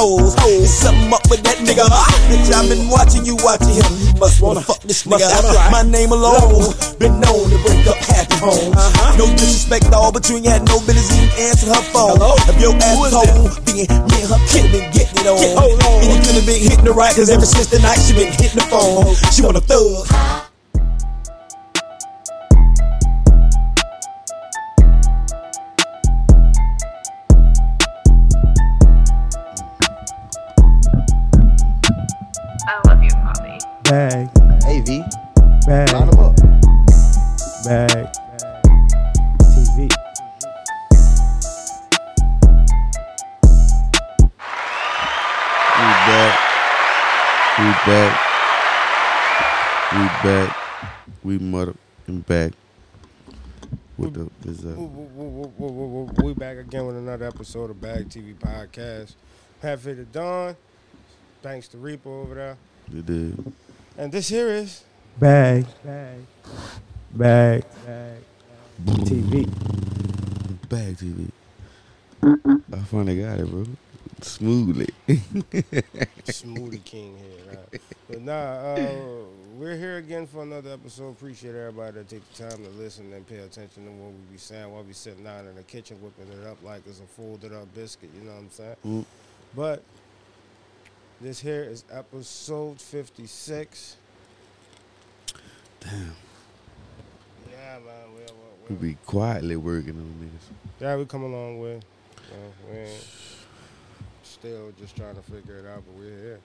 hoes. There's something up with that nigga. Bitch, I've been watching you, watching him. Must wanna fuck this nigga. My name alone, been known to break up happy homes. No disrespect at all, but you ain't had no business even answering her phone. If your ass home, being me and her kid been getting it on. And you could've been hitting the right, cause ever since the night she been hitting the phone. She want a thug. Bag, Hey V, bag, line 'em up. bag. TV. We back. We back. We back. We mother and back. With the is woo. We back again with another episode of Bag TV Podcast. Halfway to Dawn. Thanks to Reaper over there. it is. And this here is Bag, bag, bag, bag. TV. Bag TV. I finally got it, bro. Smoothly. Smoothie King here. Right? But nah, uh, we're here again for another episode. Appreciate everybody that take the time to listen and pay attention to what we be saying while we sitting down in the kitchen whipping it up like it's a folded up biscuit. You know what I'm saying? Mm. But this here is episode 56. Damn. Yeah, man. We, We we, we, be quietly working on this. yeah, we come a long way. You know, still just trying to figure it out, but we're here.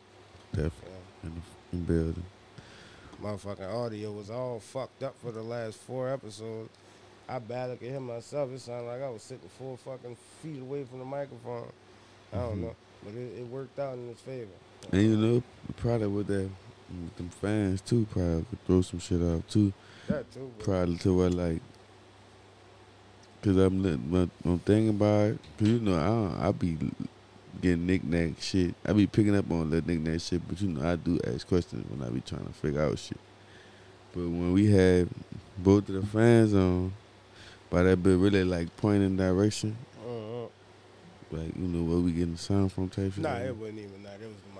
Definitely. Yeah. In the in building. Motherfucking audio was all fucked up for the last four episodes. I barely could hear myself. It sounded like I was sitting four fucking feet away from the microphone. I don't Mhm. know, but it, it worked out in its favor. And you know, probably with that with them fans too, probably could throw some shit out too. That too. but- Probably to where like, cause I'm but I'm thinking about it, cause you know I don't, I be getting knick-knack shit. I be picking up on that knick-knack shit, but you know I do ask questions when I be trying to figure out shit. But when we had both of the fans on, by that bit really like pointing direction, Uh-uh. like you know where we getting the sound from type shit. Nah, it wasn't even that. It was the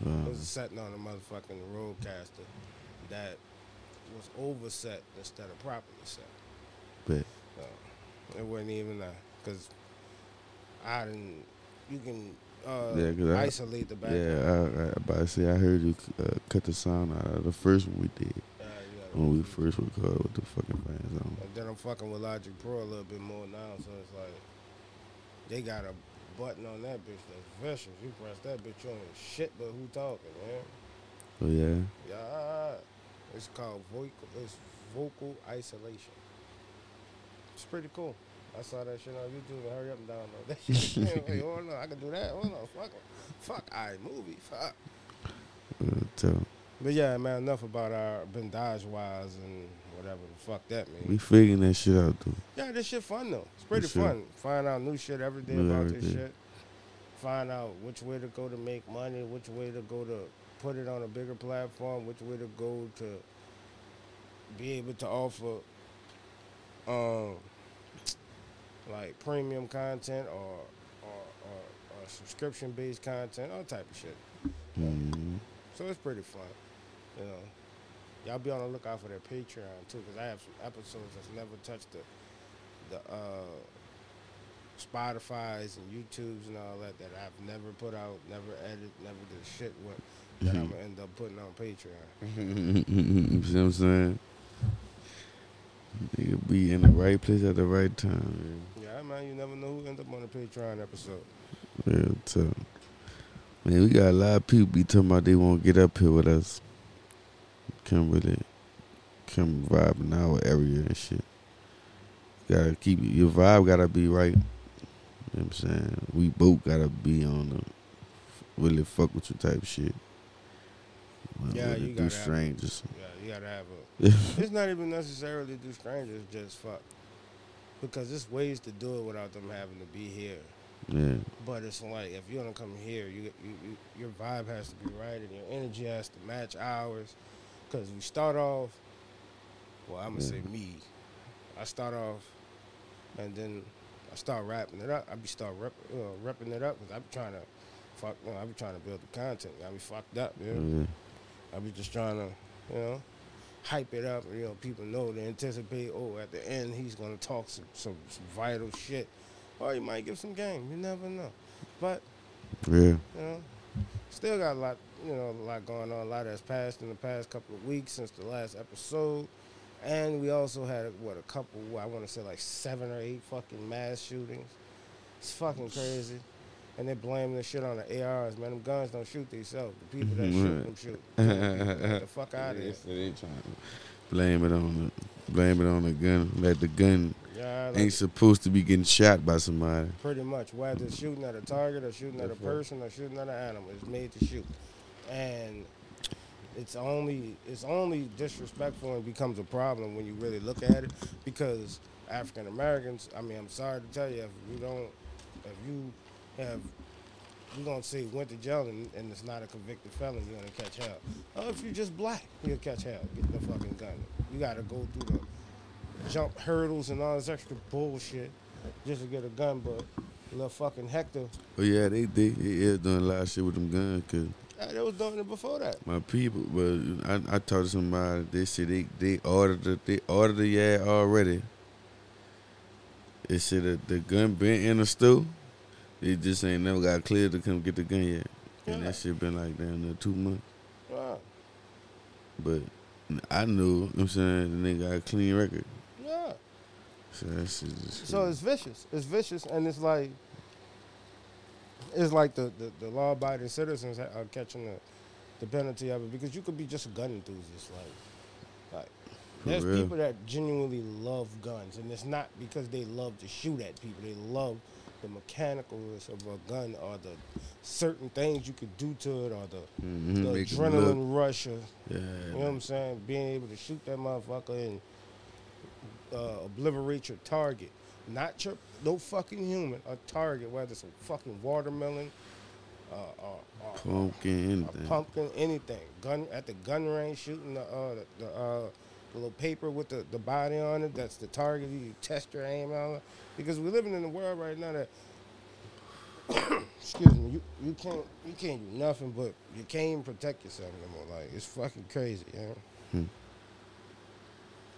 mic. that. It Uh, was setting on a motherfucking RODECaster that was overset instead of properly set. But So, it wasn't even that. Because I didn't, you can uh, Yeah, 'cause I- isolate the background. Yeah, I, I about to say I heard you uh, cut the sound out of the first one we did Yeah, when we first recorded with the fucking fans on. And then I'm fucking with Logic Pro a little bit more now, so it's like they got a button on that bitch that's vicious. You press that bitch, you ain't shit but who talking, man. Oh yeah, Yeah, it's called vocal. It's vocal isolation. It's pretty cool. I saw that shit on YouTube and hurry up and download that shit. Wait, hold on, I can do that. Hold on, fuck, fuck, iMovie, fuck. uh, But yeah, man, enough about our bandage wise and whatever the fuck that means. we figuring that shit out though. Yeah, this shit fun though. It's pretty fun. Find out new shit every day New about every this shit. Find out which way to go to make money, which way to go to put it on a bigger platform, which way to go to be able to offer um like premium content or or, or, or subscription based content, all type of shit. Mm, So it's pretty fun. You know, y'all be on the lookout for their Patreon too, because I have some episodes that's never touched the the uh, Spotify's and YouTubes and all that that I've never put out, never edited, never did shit with. That I'm gonna end up putting on Patreon. you see what I'm saying? Nigga be in the right place at the right time. Yeah, man, you never know who end up on a Patreon episode. Man. Real tough. Man, we got a lot of people be talking about they won't get up here with us. Come really, come vibe in our area and shit. Gotta keep your vibe. Gotta be right. You know what I'm saying? We both gotta be on the really fuck with you type shit. Not Yeah, really you gotta have- strangers. Yeah, you gotta have a. it's not even necessarily do strangers, just fuck. Because there's ways to do it without them having to be here. Yeah. But it's like if you're gonna come here, you, you, you your vibe has to be right and your energy has to match ours. Cause we start off. Well, I'm gonna say me. I start off, and then I start rapping it up. I be start rep, uh, repping it up because I'm trying to fuck, no, I be trying to build the content. I be fucked up, yeah. Yeah. I be just trying to, you know, hype it up. You know, people know they anticipate. Oh, at the end, he's gonna talk some some, some vital shit, or he might give some game. You never know. But Yeah. you know, still got a lot, you know, a lot going on. A lot that's passed in the past couple of weeks since the last episode. And we also had what a couple, I want to say like seven or eight fucking mass shootings. It's fucking crazy. And they're blaming the shit on the ARs. Man, them guns don't shoot themselves. The people that shoot them shoot. Get the fuck out of here. So they trying to blame it on the blame it on the gun. Like the gun Yeah, like, ain't supposed to be getting shot by somebody. pretty much. Whether it's shooting at a target or shooting at a person or shooting at an animal, it's made to shoot. And it's only it's only disrespectful and becomes a problem when you really look at it because African Americans, I mean, I'm sorry to tell you, if you don't, if you have, you're gonna say went to jail and, and it's not a convicted felon, you're gonna catch hell. Oh, if you're just black, you'll catch hell. Get the fucking gun. You gotta go through the jump hurdles and all this extra bullshit just to get a gun, but little fucking Hector, Oh yeah, they they, they is doing a lot of shit with them guns. Cause Uh, they was doing it before that. my people, well, I, I talked to somebody. They said they they ordered the, they ordered the yeah already. They said that the gun been in the store. They just ain't never got cleared to come get the gun yet. And Yeah. that shit been like down there two months. Wow. But I knew, you know what I'm saying, the nigga got a clean record. Yeah. So that shit just So it's vicious. It's vicious, and it's like it's like the, the, the law-abiding citizens are catching the, the penalty of it because you could be just a gun enthusiast. Like, like there's real. people that genuinely love guns, and it's not because they love to shoot at people. They love the mechanicalness of a gun or the certain things you could do to it or the, Mhm, the make 'em look- adrenaline rush of Yeah, you know what I'm saying? Being able to shoot that motherfucker and uh, obliterate your target. Not your no fucking human, a target, whether it's a fucking watermelon, uh, or, or, pumpkin, a anything. pumpkin, anything. Gun at the gun range, shooting the uh, the, the, uh, the little paper with the, the body on it. That's the target. You test your aim out because we're living in a world right now that. excuse me. You, you can't you can't do nothing but you can't even protect yourself anymore. Like it's fucking crazy, yeah. Hmm.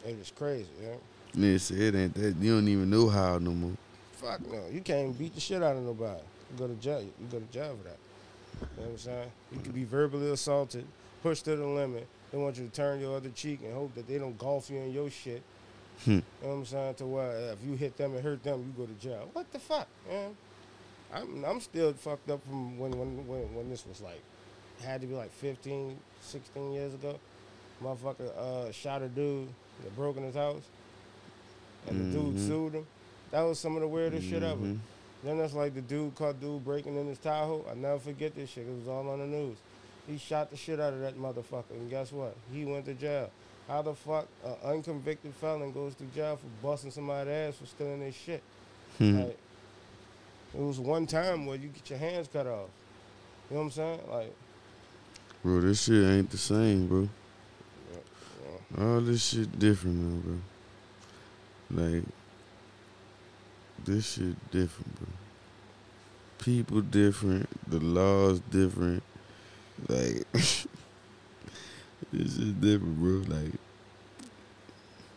It is crazy, you said it ain't that. You don't even know how no more. Fuck no, you can't beat the shit out of nobody. You go to jail. You go to jail for that. You know what I'm saying? You can be verbally assaulted, pushed to the limit. They want you to turn your other cheek and hope that they don't golf you in your shit. Hmm. You know what I'm saying? To where if you hit them and hurt them, you go to jail. What the fuck, man? I'm I'm still fucked up from when when when, when this was like had to be like 15, 16 years ago. Motherfucker uh, shot a dude that broke in his house, and the dude Mhm. sued him. That was some of the weirdest shit ever. Mhm. Then that's like the dude caught dude breaking in his Tahoe. I never forget this shit. It was all on the news. He shot the shit out of that motherfucker, and guess what? He went to jail. How the fuck an unconvicted felon goes to jail for busting somebody's ass for stealing their shit? Hmm. Like, it was one time where you get your hands cut off. You know what I'm saying? Like, Bro, this shit ain't the same, bro. you know, All this shit different now, bro. Like, this shit different, bro. People different, the laws different. Like, this is different, bro. Like,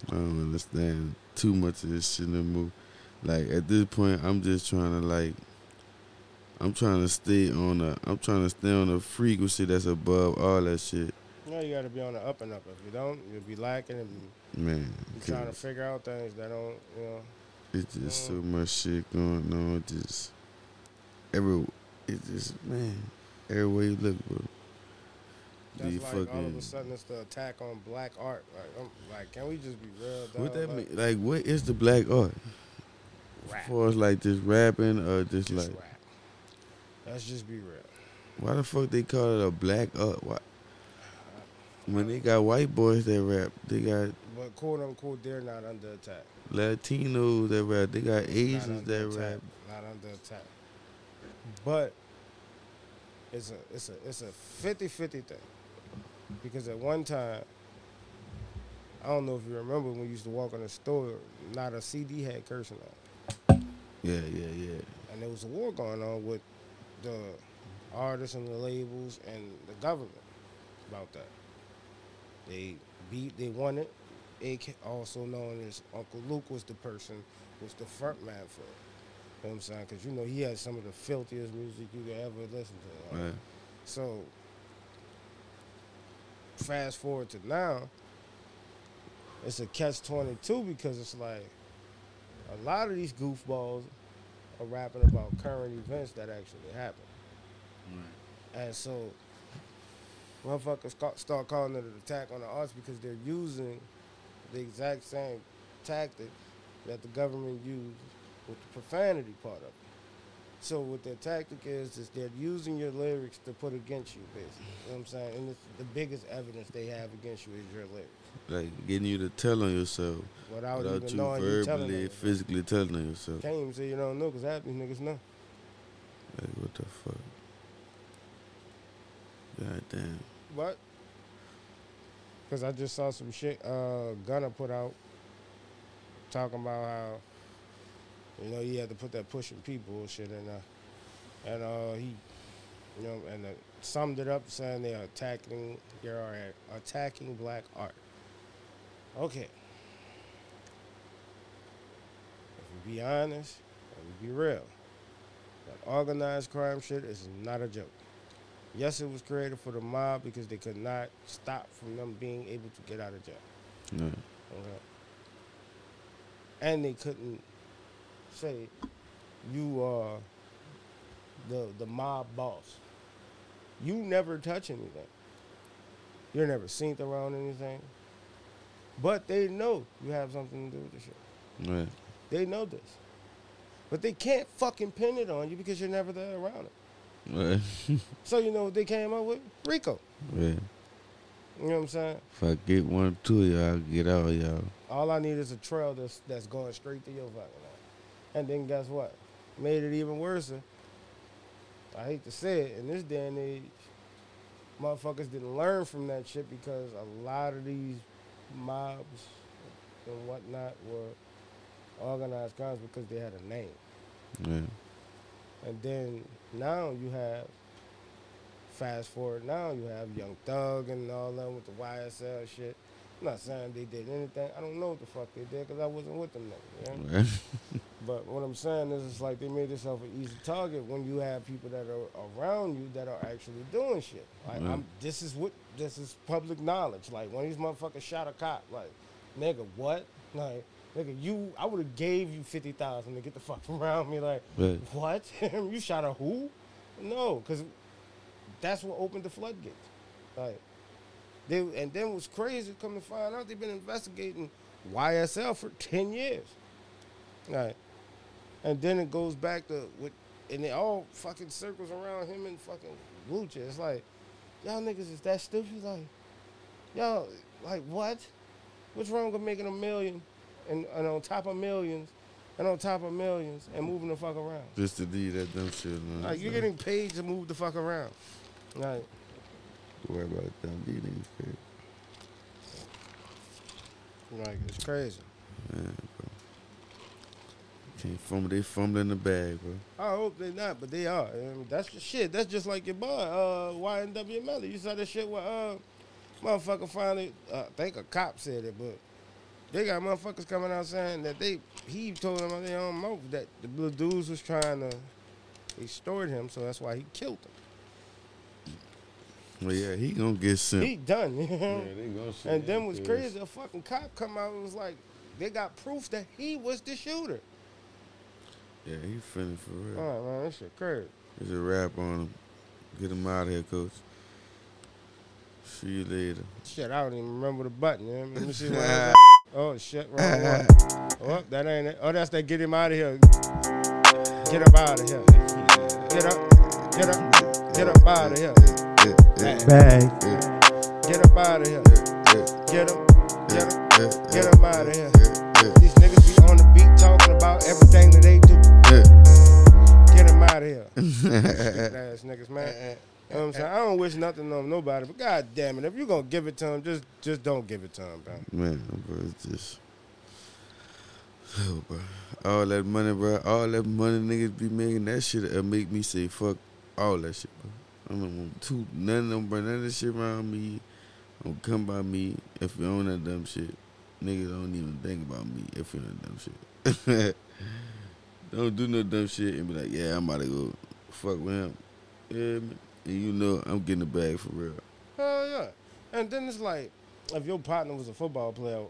I don't understand too much of this shit no more. Like, at this point, I'm just trying to, like, I'm trying to stay on a, I'm trying to stay on a frequency that's above all that shit, you, know, you got to be on the up and up. If you don't, you'll be lacking and man. be trying to figure out things that don't, you know. It's just so Mm. much shit going on. Just every, it's just man, everywhere you look, bro. That's like all of fucking- a sudden it's the attack on black art. Like, I'm, like, can we just be real? What that Like, mean? Like, what is the black art? Rap. As far as like just rapping or just, Just like, rap. Let's just be real. why the fuck they call it a black art? Why? When they got white boys that rap, they got But quote unquote, they're not under attack. Latinos that rap, they got Asians that attack. rap. Not under attack. But it's a it's a it's a 50-50 thing. Because at one time, I don't know if you remember when you used to walk in the store, not a CD had cursing on. it. Yeah, yeah, yeah. And there was a war going on with the artists and the labels and the government about that. They beat, they won it. AK, also known as Uncle Luke was the person, was the front man for it. You know what I'm saying? Because you know he had some of the filthiest music you could ever listen to. Right. so fast forward to now, it's a catch twenty two because it's like a lot of these goofballs are rapping about current events that actually happen. And so motherfuckers start calling it an attack on the arts because they're using the exact same tactic that the government used with the profanity part of it. So what their tactic is is they're using your lyrics to put against you, basically. You know what I'm saying? And it's the biggest evidence they have against you is your lyrics. Like getting you to tell on yourself Without, without even you knowing you telling verbally, physically telling on yourself. Can't even say you don't know because half these niggas know. Like what the fuck? God damn. What? Because I just saw some shit uh, Gunna put out talking about how, you know, he had to put that pushing P bullshit in there. And uh, he, you know, and uh, summed it up saying they are attacking, they are attacking black art. Okay. If we be honest, if we be real, that organized crime shit is not a joke. Yes, it was created for the mob because they could not stop from them being able to get out of jail. Right. Okay. And they couldn't say you are the the mob boss. You never touch anything. You're never seen around anything. But they know you have something to do with the shit. Right. They know this. But they can't fucking pin it on you because you're never there around it. Right. So you know what they came up with? RICO. right. You know what I'm saying? If I get one or two of y'all, I'll get all y'all. All I need is a trail that's that's going straight to your fucking ass. And then guess what? Made it even worse. I hate to say it, in this day and age, motherfuckers didn't learn from that shit because a lot of these mobs and whatnot were organized crimes because they had a name. Right. And then now you have, fast forward now, you have Young Thug and all them with the YSL shit. I'm not saying they did anything. I don't know what the fuck they did because I wasn't with them then. Yeah? Right. But what I'm saying is, it's like they made themselves an easy target when you have people that are around you that are actually doing shit. Like, Right. This is what this is public knowledge. Like, when these motherfuckers shot a cop, like, nigga, what? Like, nigga, you, I would have gave you fifty thousand to get the fuck around me. Like, Right. what? you shot a who? No, because that's what opened the floodgates. Like, they and then what's crazy? Come to find out, they've been investigating YSL for ten years. Right. And then it goes back to what, and it all fucking circles around him and fucking Lucha. It's like, y'all niggas is that stupid? Like, y'all, like what? What's wrong with making a million and, and on top of millions and on top of millions and moving the fuck around? Just to do that dumb shit, man. Like, you're getting paid to move the fuck around. Like, worry about them. These niggas like it's crazy. Man, bro. Can't fumble. They fumbling the bag, bro. I hope they're not, but they are. And that's the shit. That's just like your boy, uh, YNW Melly. You saw that shit with uh, motherfucker finally. Uh, I think a cop said it, but they got motherfuckers coming out saying that they he told them on their own mouth that the little dudes was trying to extort him, so that's why he killed them. Well, yeah, he gonna get sent. He done. You know? they gonna send And then was crazy. A fucking cop come out and was like, they got proof that he was the shooter. Yeah, he feeling for real. Oh man, that shit crazy. There's a rap on him. Get him out of here, coach. See you later. Shit, I don't even remember the button. You know? Let me see what I Oh shit, wrong one. Oh, that ain't it. Oh, that's that get him out of here. Get up out of here. Get up, get up, get up out of here. Bag. Get up out of here. Get him, get him, get him out of here. These niggas be on the beat talking about everything that they do. Get him out of here. Ass niggas, man. Eh, eh. You know what I'm saying? I don't wish nothing on nobody, but god damn it, if you're gonna give it to him, just just don't give it to him, bro. Man, bro, it's just. Oh, bro. All that money, bro. All that money niggas be making, that shit uh, make me say fuck all that shit, bro. I don't want two, none of them bring none of this shit around me. Don't come by me if you own that dumb shit. Niggas don't even think about me if you own that dumb shit. don't do no dumb shit and be like, yeah, I'm about to go fuck with him. Yeah, man. And you know I'm getting the bag for real. Hell yeah. And then it's like, if your partner was a football player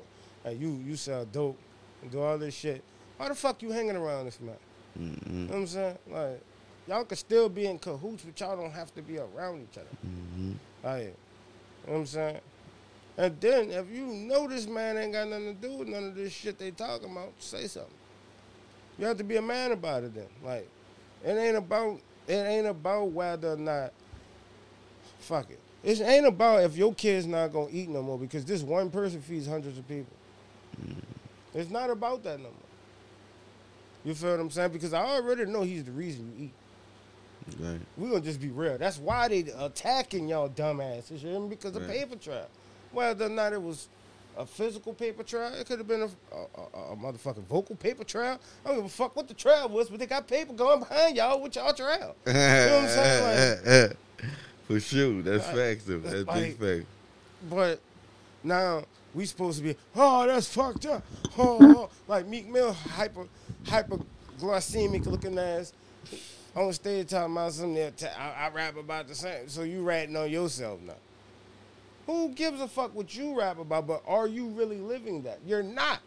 and you you sell dope and do all this shit, why the fuck you hanging around this man? You Mm-hmm. know what I'm saying? Like, y'all could still be in cahoots, but y'all don't have to be around each other. Mm-hmm. Like, you know what I'm saying? And then if you know this man ain't got nothing to do with none of this shit they talking about, say something. You have to be a man about it then. Like, it ain't about it ain't about whether or not fuck it. It ain't about if your kid's not gonna eat no more because this one person feeds hundreds of people. Mm-hmm. It's not about that no more. You feel what I'm saying? Because I already know he's the reason you eat. Right. we gonna just be real. That's why they attacking y'all dumbasses, you me? Because of paper trail. Whether or not it was a physical paper trail, it could have been a, a, a, a motherfucking vocal paper trail. I don't give a fuck what the trail was, but they got paper going behind y'all with y'all trail. You know what I'm saying? For sure. That's facts though. That's like- big fact. But now we supposed to be, oh, that's fucked up. Oh, oh. like Meek Mill, hyper, hyperglycemic looking ass on stage talking about something that I, I rap about the same. So you ratting on yourself now. Who gives a fuck what you rap about? But are you really living that? You're not.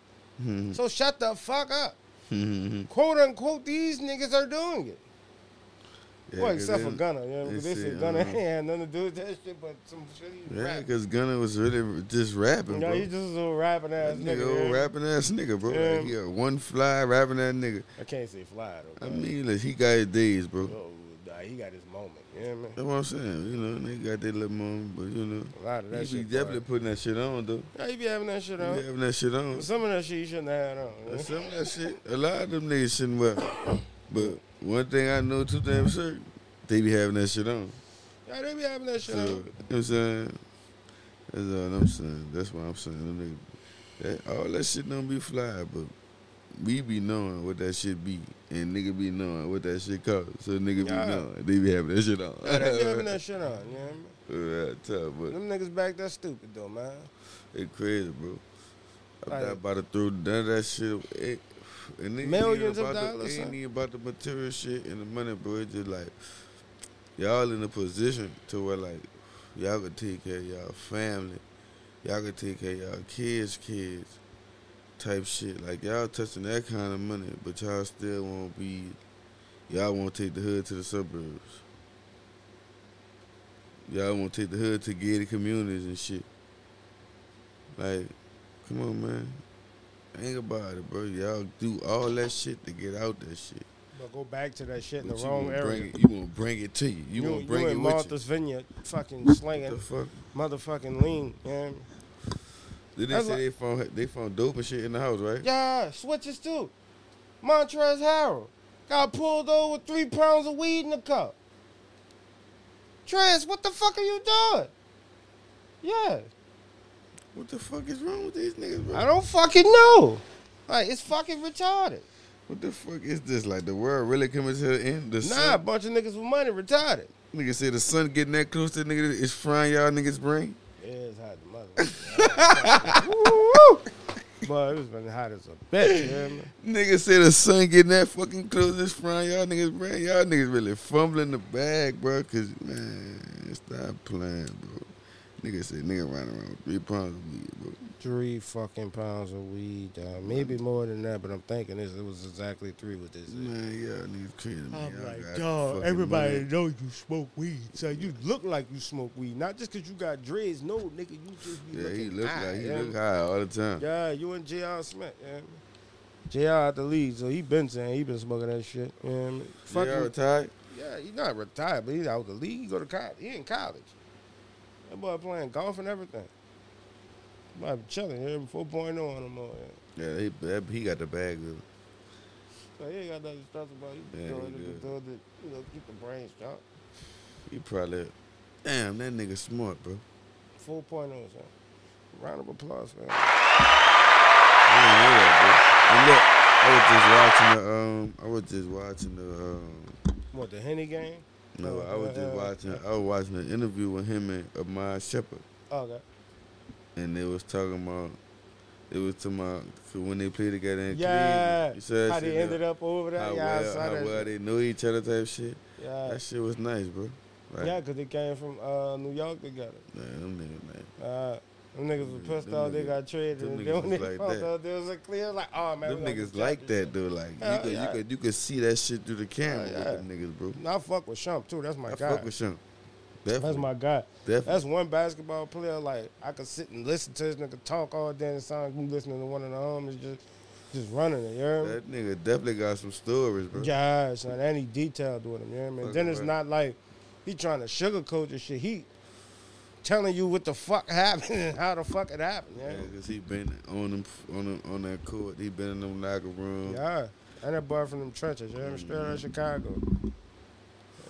Mm-hmm. So shut the fuck up. Mm-hmm. Quote unquote, these niggas are doing it. Yeah, well, except for Gunna, you know, they they said, Gunna uh, had nothing to do with that shit, but some shit he Yeah, because Gunna was really just rapping, No, bro. he just a little rapping ass that nigga. nigga, old yeah. rapping ass nigga, bro. Yeah. Like, he a one fly rapping that nigga. I can't say fly though. I mean, like, he got his days, bro. oh, nah, he got his moment. You know what I mean? That's what I'm saying. You know, they got their little moment, but you know, A lot of that he be shit. definitely fire. putting that shit on, though. Yeah, he be having that shit He on. be having that shit on. But Some of that shit he shouldn't have had on. you know? Some of that shit, a lot of them niggas shouldn't wear. But one thing I know, two damn certain, they be having that shit on. Yeah, they be having that shit So, you know on. what I'm saying? That's all I'm saying. That's what I'm saying. That, all that shit don't be fly, but we be knowing what that shit be, and nigga be knowing what that shit cost. So nigga Yeah. be knowing they be having that shit on. Yeah, they be having that shit on. You know what I mean? Yeah, tough, but Them niggas back there stupid though, man. it crazy, bro. I'm Like- not about to throw none of that shit. It, and it Millions of about dollars, The, it ain't even about the material shit and the money, bro. It's just like y'all in a position to where like y'all could take care of y'all family, y'all could take care of y'all kids, kids, type shit. Like y'all touching that kind of money, but y'all still won't be. Y'all won't take the hood to the suburbs. Y'all won't take the hood to gated communities and shit. Like, come on, man. Think about it, bro. Y'all do all that shit to get out that shit. But go back to that shit in But the you wrong area. bring it. You gonna bring it to you. You, you, gonna bring you it in with Martha's Vineyard, fucking you. slinging fuck? motherfucking lean. You know I mean? Did they That's say like- they found they found dope and shit in the house, right? Yeah, switches too. Montrezl Harrell got pulled over with three pounds of weed in the cup. Trez, what the fuck are you doing? Yeah, What the fuck is wrong with these niggas, bro? I don't fucking know. Like, it's fucking retarded. What the fuck is this? Like the world really coming to the end? The Nah, a bunch of niggas with money retarded. nigga say the sun getting that close to the nigga is frying y'all niggas brain. Yeah, it's hot the mother. Woo! But it was been hot as a bitch, you know what I mean? Nigga say the sun getting that fucking close is frying y'all niggas brain. Y'all niggas really fumbling the bag, bro. Cause man, stop playing, bro. Nigga said nigga running around with three pounds of weed, bro. Three fucking pounds of weed, uh, maybe more than that, but I'm thinking this, it was exactly three with this. Man, y'all niggas crazy. man. I'm Y'all like, got dog, fucking everybody money. know you smoke weed. So you look like you smoke weed. Not just because you got dreads. No, nigga, you just be Yeah, looking he look high, like he yeah? look high all the time. Yeah, you and J.R. Smith, yeah. J.R. out the league, so he been saying he been smoking that shit. Yeah, I mean, fuck Y'all with- retired? yeah, he's not retired, but he's out the league. He go to college. He in college. That boy playing golf and everything. Boy chilling here, 4.0 on him. all, Yeah. He, that, he got the bag of. So he ain't got nothing to stress about. He Yeah, doing he it, doing it, you know, keep the brain sharp. He probably. Damn, that nigga smart, bro. 4.0, son. Round of applause, man. And look, I was just watching the um, I was just watching the um, What, the Henny game? No, I was just Uh, watching. I was watching an interview with him and Iman Shumpert, Okay. and they was talking about. It was talking about 'cause when they played together in Yeah. Cleveland. You How shit, they ended up over there. How yeah, I well, saw how that. well shit. they knew each other type shit. yeah. That shit was nice, bro. Like, Yeah, because they came from uh, New York together. man, them niggas, man. Uh, them niggas was pissed Them off they got traded. them And niggas then when was they like found that. out there was a clear, like, oh, man. them niggas like that though. Like you could, yeah. you could, you could see that shit through the camera yeah. with them niggas, bro. I fuck with Shump, too. That's my I guy. fuck with Sean. Definitely, That's my guy. definitely. That's one basketball player. Like I could sit and listen to this nigga talk all day and sound like listening to one of the homies just just running it. You me? that nigga definitely got some stories, bro. Yeah, son. And he detailed with him. You know what I mean? Fuck Then it's right. not like he trying to sugarcoat the shit. He telling you what the fuck happened and how the fuck it happened. Yeah, Yeah. 'cause he been on them on them, on that court. He been in them locker room. Yeah. And that boy from them trenches. You know what I mean? Straight out of Chicago.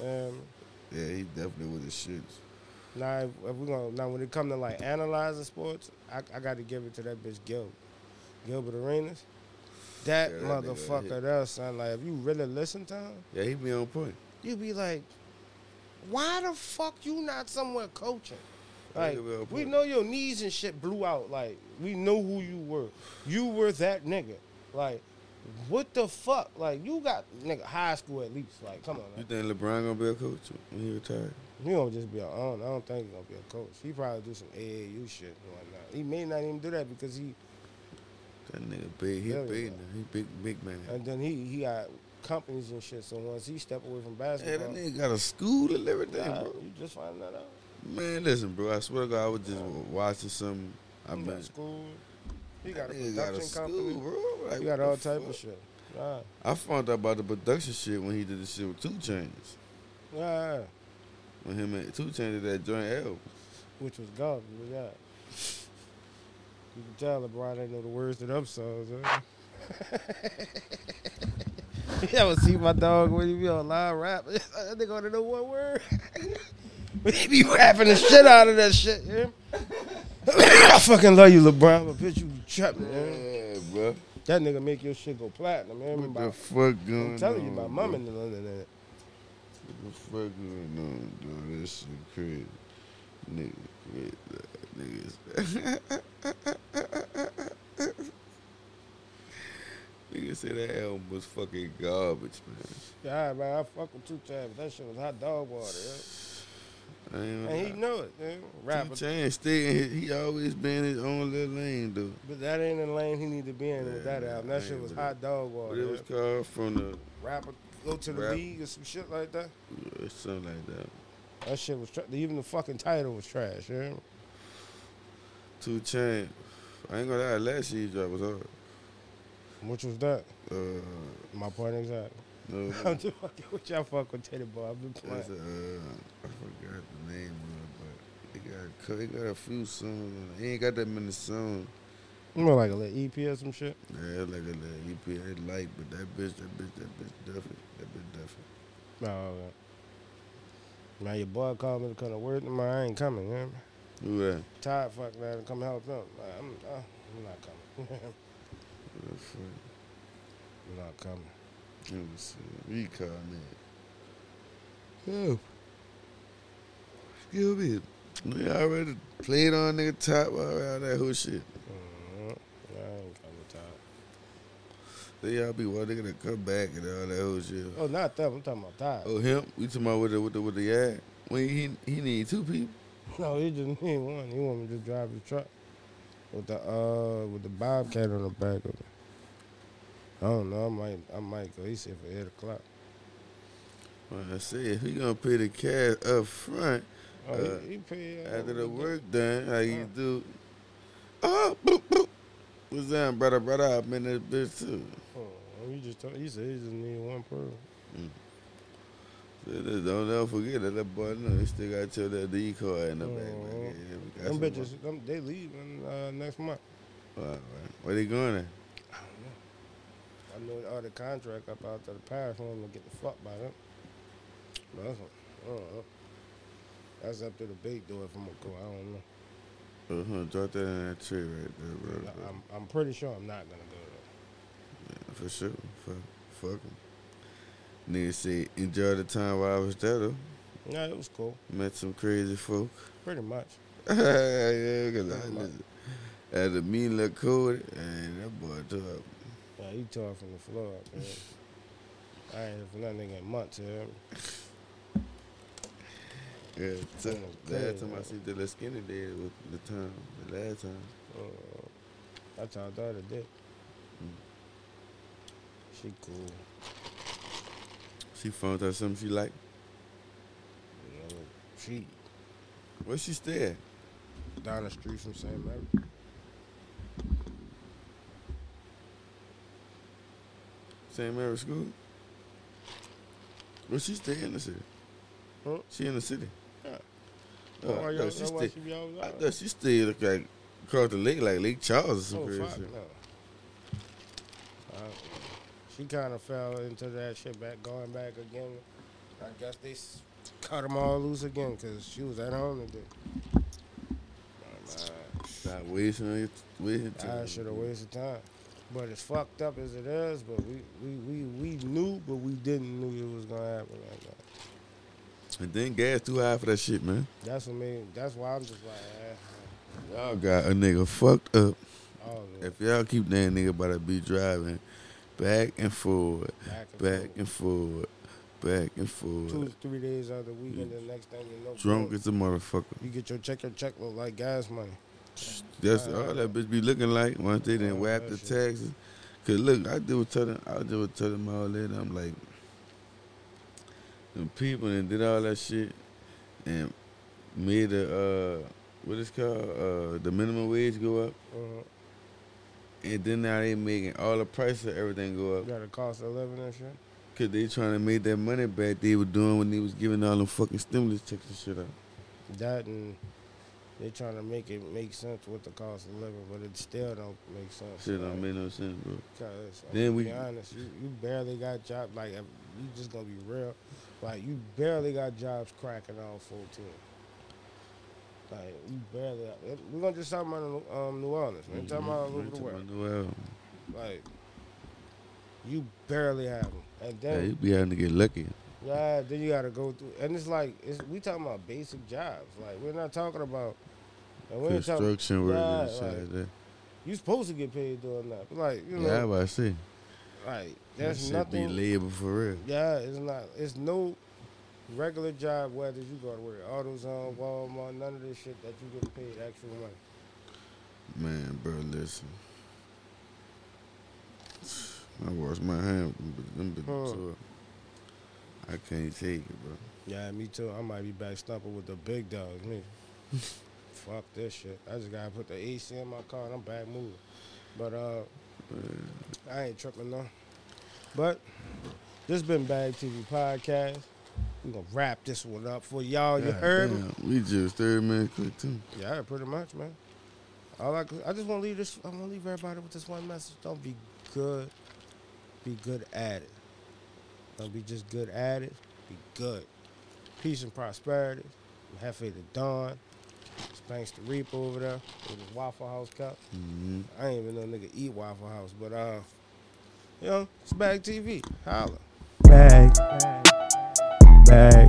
Um, Yeah, he definitely with his shits. now, if, if we gonna now when it come to like analyzing sports, I, I got to give it to that bitch Gil, Gilbert Arenas. That Yeah, that motherfucker hit. there, son. Like if you really listen to him, Yeah, he be on point. you be like, why the fuck you not somewhere coaching? Like, Nigga be on we know your knees and shit blew out. Like, we know who you were. You were that nigga. Like, what the fuck? Like, you got nigga high school at least. Like, come on, You think LeBron gonna be a coach when he retired? He gonna just be an owner. I don't think he gonna be a coach. He probably do some AAU shit and whatnot. He may not even do that because he That nigga big. He big yeah. now. He big big man. and then he he got companies and shit. So once he step away from basketball, that nigga got a school and everything, nah, bro. you just find that out. Man, listen, bro. I swear to God, I was just watching some. I been. got school. He got a nigga got a school, company. bro. Like, He got all type fuck? of shit. Nah. I found out about the production shit when he did the shit with 2 Chainz. Yeah. When him and 2 Chainz did that joint album. Which was garbage, but yeah. You can tell LeBron ain't know the words to them songs, huh? you ever see my dog when he be on live rap? That nigga only know one word. he be rapping the shit out of that shit, yeah? I fucking love you, LeBron, but bitch, you trapping, man. Yeah, bro. That nigga make your shit go platinum, man. What the fuck going? I'm telling you, my bro? mom in the London it. What the fuck going on, dog? This shit crazy. Nigga, niggas. Nigga said that album was fucking garbage, man. Yeah, man, I fuck with two times. But that shit was hot dog water, yeah. And he know it, man. Rapper. Chainz stay he always been his own little lane, dude. But that ain't the lane he need to be in with that album. That shit was hot dog water. it was called from the Rapper go to the league or some shit like that. uh, something like that. That shit was tra- even the fucking title was trash. Yeah. Two Chain. I ain't gonna lie, last year's drop was hard. Which was that? Uh, My point exactly. No, I'm just fucking with y'all fuck with Teddy Boy. I've been playing. That's a, uh, I forgot the name of it, but he got a, he got a few songs. He ain't got that many songs. More like a little EP or some shit. Yeah, like a little EP I like, but that bitch, that bitch, that bitch definitely, that bitch definitely. No, okay. Now your boy called me to come to work tomorrow. I ain't coming. Yeah. Who that? Tired fuck man come help him. I'm, uh, I'm not coming. Who the fuck? I'm not coming. Let me see. Recall nigga. Oh. Excuse me. We already played on nigga top all that whole shit. Mm-hmm. I ain't coming tired. So y'all be well, they gonna come back and all that whole shit. Oh, not them. I'm talking about tired. Oh him? We talking about with the with the with the yard? When he he need two people. No, he just need one. He want me to just drive the truck with the uh with the bobcat on the back of it. I don't know. I might I might go. He said for eight o'clock. Well, I said if he gonna pay the cash up front Oh, Uh, he, he pay uh, after the work done, how you Uh. do? Oh, boop, boop. What's that, brother? Brother, I've been in this bitch too. Oh, he just told, he said he just need one person. So just don't never forget that that boy know he still got your that decoy in the back. Oh. man. Yeah, we got Them bitches, them, they leaving uh, next month. All right, Where they going at? I know. All the other contract up out to the parish for them to get the fuck by them. But that's, I don't know. That's up to the big door if I'm gonna go. I don't know. Uh-huh, drop that in that tree right there, bro. I'm, I'm pretty sure I'm not gonna go there. Yeah, for sure. Fuck, fuck 'em. Nigga say, enjoy the time while I was there, though. Yeah, it was cool. Met some crazy folk. Pretty much. yeah, cause I had a mean little code, and that boy took up. Yeah, he tore from the floor. Man. I ain't heard from that nigga in months. Yeah. Yeah, Oh, last time I seen the little skinny did was the time, the last time. Uh, that's how I daughter did. Mm. She cool. She found out something she liked. You know, she Where she stay at? down the street from St. Mary. St. Mary's School? Where she stay in the city? Huh? She in the city? Yeah. Why I, thought she stay, she I thought she stayed like, like across the lake, like Lake Charles or something. Oh, fuck no. Uh, she kind of fell into that shit back, going back again. I guess they cut them all loose again because she was at home today. Stop wasting wasting I time. should have wasted time. But as fucked up as it is, but we, we, we, we knew, but we didn't knew it was gonna happen like that. And then gas too high for that shit, man. That's what made. That's why I'm just like, eh, Y'all got a nigga fucked up. of. If y'all keep that nigga about to be driving back and forward, Back and back forth. and forward, back and two, forward, three days out of the week, and the next thing you know, drunk as a motherfucker. you get your check. Your check look like gas money. That's all that bitch be looking like once they didn't whap the taxes. Cause look, I do tell them, I do tell them all that. I'm like, the people that did all that shit and made the uh, what is called uh, the minimum wage go up, Uh-huh. and then now they making all the price of everything go up. Got a cost of living and shit. Cause they trying to make that money back they were doing when they was giving all them fucking stimulus checks and shit out. That and they trying to make it make sense with the cost of living, but it still don't make sense. Shit don't make no sense, bro. Cause Then we- be honest, you, you barely got jobs. Like you just gonna be real, like you barely got jobs cracking on full team. Like you barely. We're gonna just talk about um, New Orleans. We ain't talking about over the world. Well, Like you barely have them, and yeah, then you be having to get lucky. Yeah, then you gotta go through, and it's like it's, we talking about basic jobs. Like we're not talking about. We Construction work Yeah, and shit like, like you supposed to get paid doing that, but like you know, Yeah, I see. like That there's shit nothing. be labor for real. Yeah, it's not. It's no regular job. Whether you go to work, AutoZone, Walmart, none of this shit that you get paid actual money. Man, bro, listen. I wash my hands. but them bitches Huh. I can't take it, bro. Yeah, me too. I might be back stumping with the big dogs. Me. Fuck this shit. I just gotta put the AC in my car and I'm back moving. But uh, I ain't tripping though. But this been Bag TV podcast. We gonna wrap this one up for y'all. You God heard me? We just third man quick, too. Yeah, pretty much, man. All I, I just want to leave this. I want to leave everybody with this one message. Don't be good. Be good at it. Don't be just good at it. Be good. Peace and prosperity. Have faith in Dawn. Thanks to Reaper over there with his Waffle House cup. hmm I ain't even know nigga eat Waffle House, but uh, you know, it's Bag TV. Holla. Bag. Bag.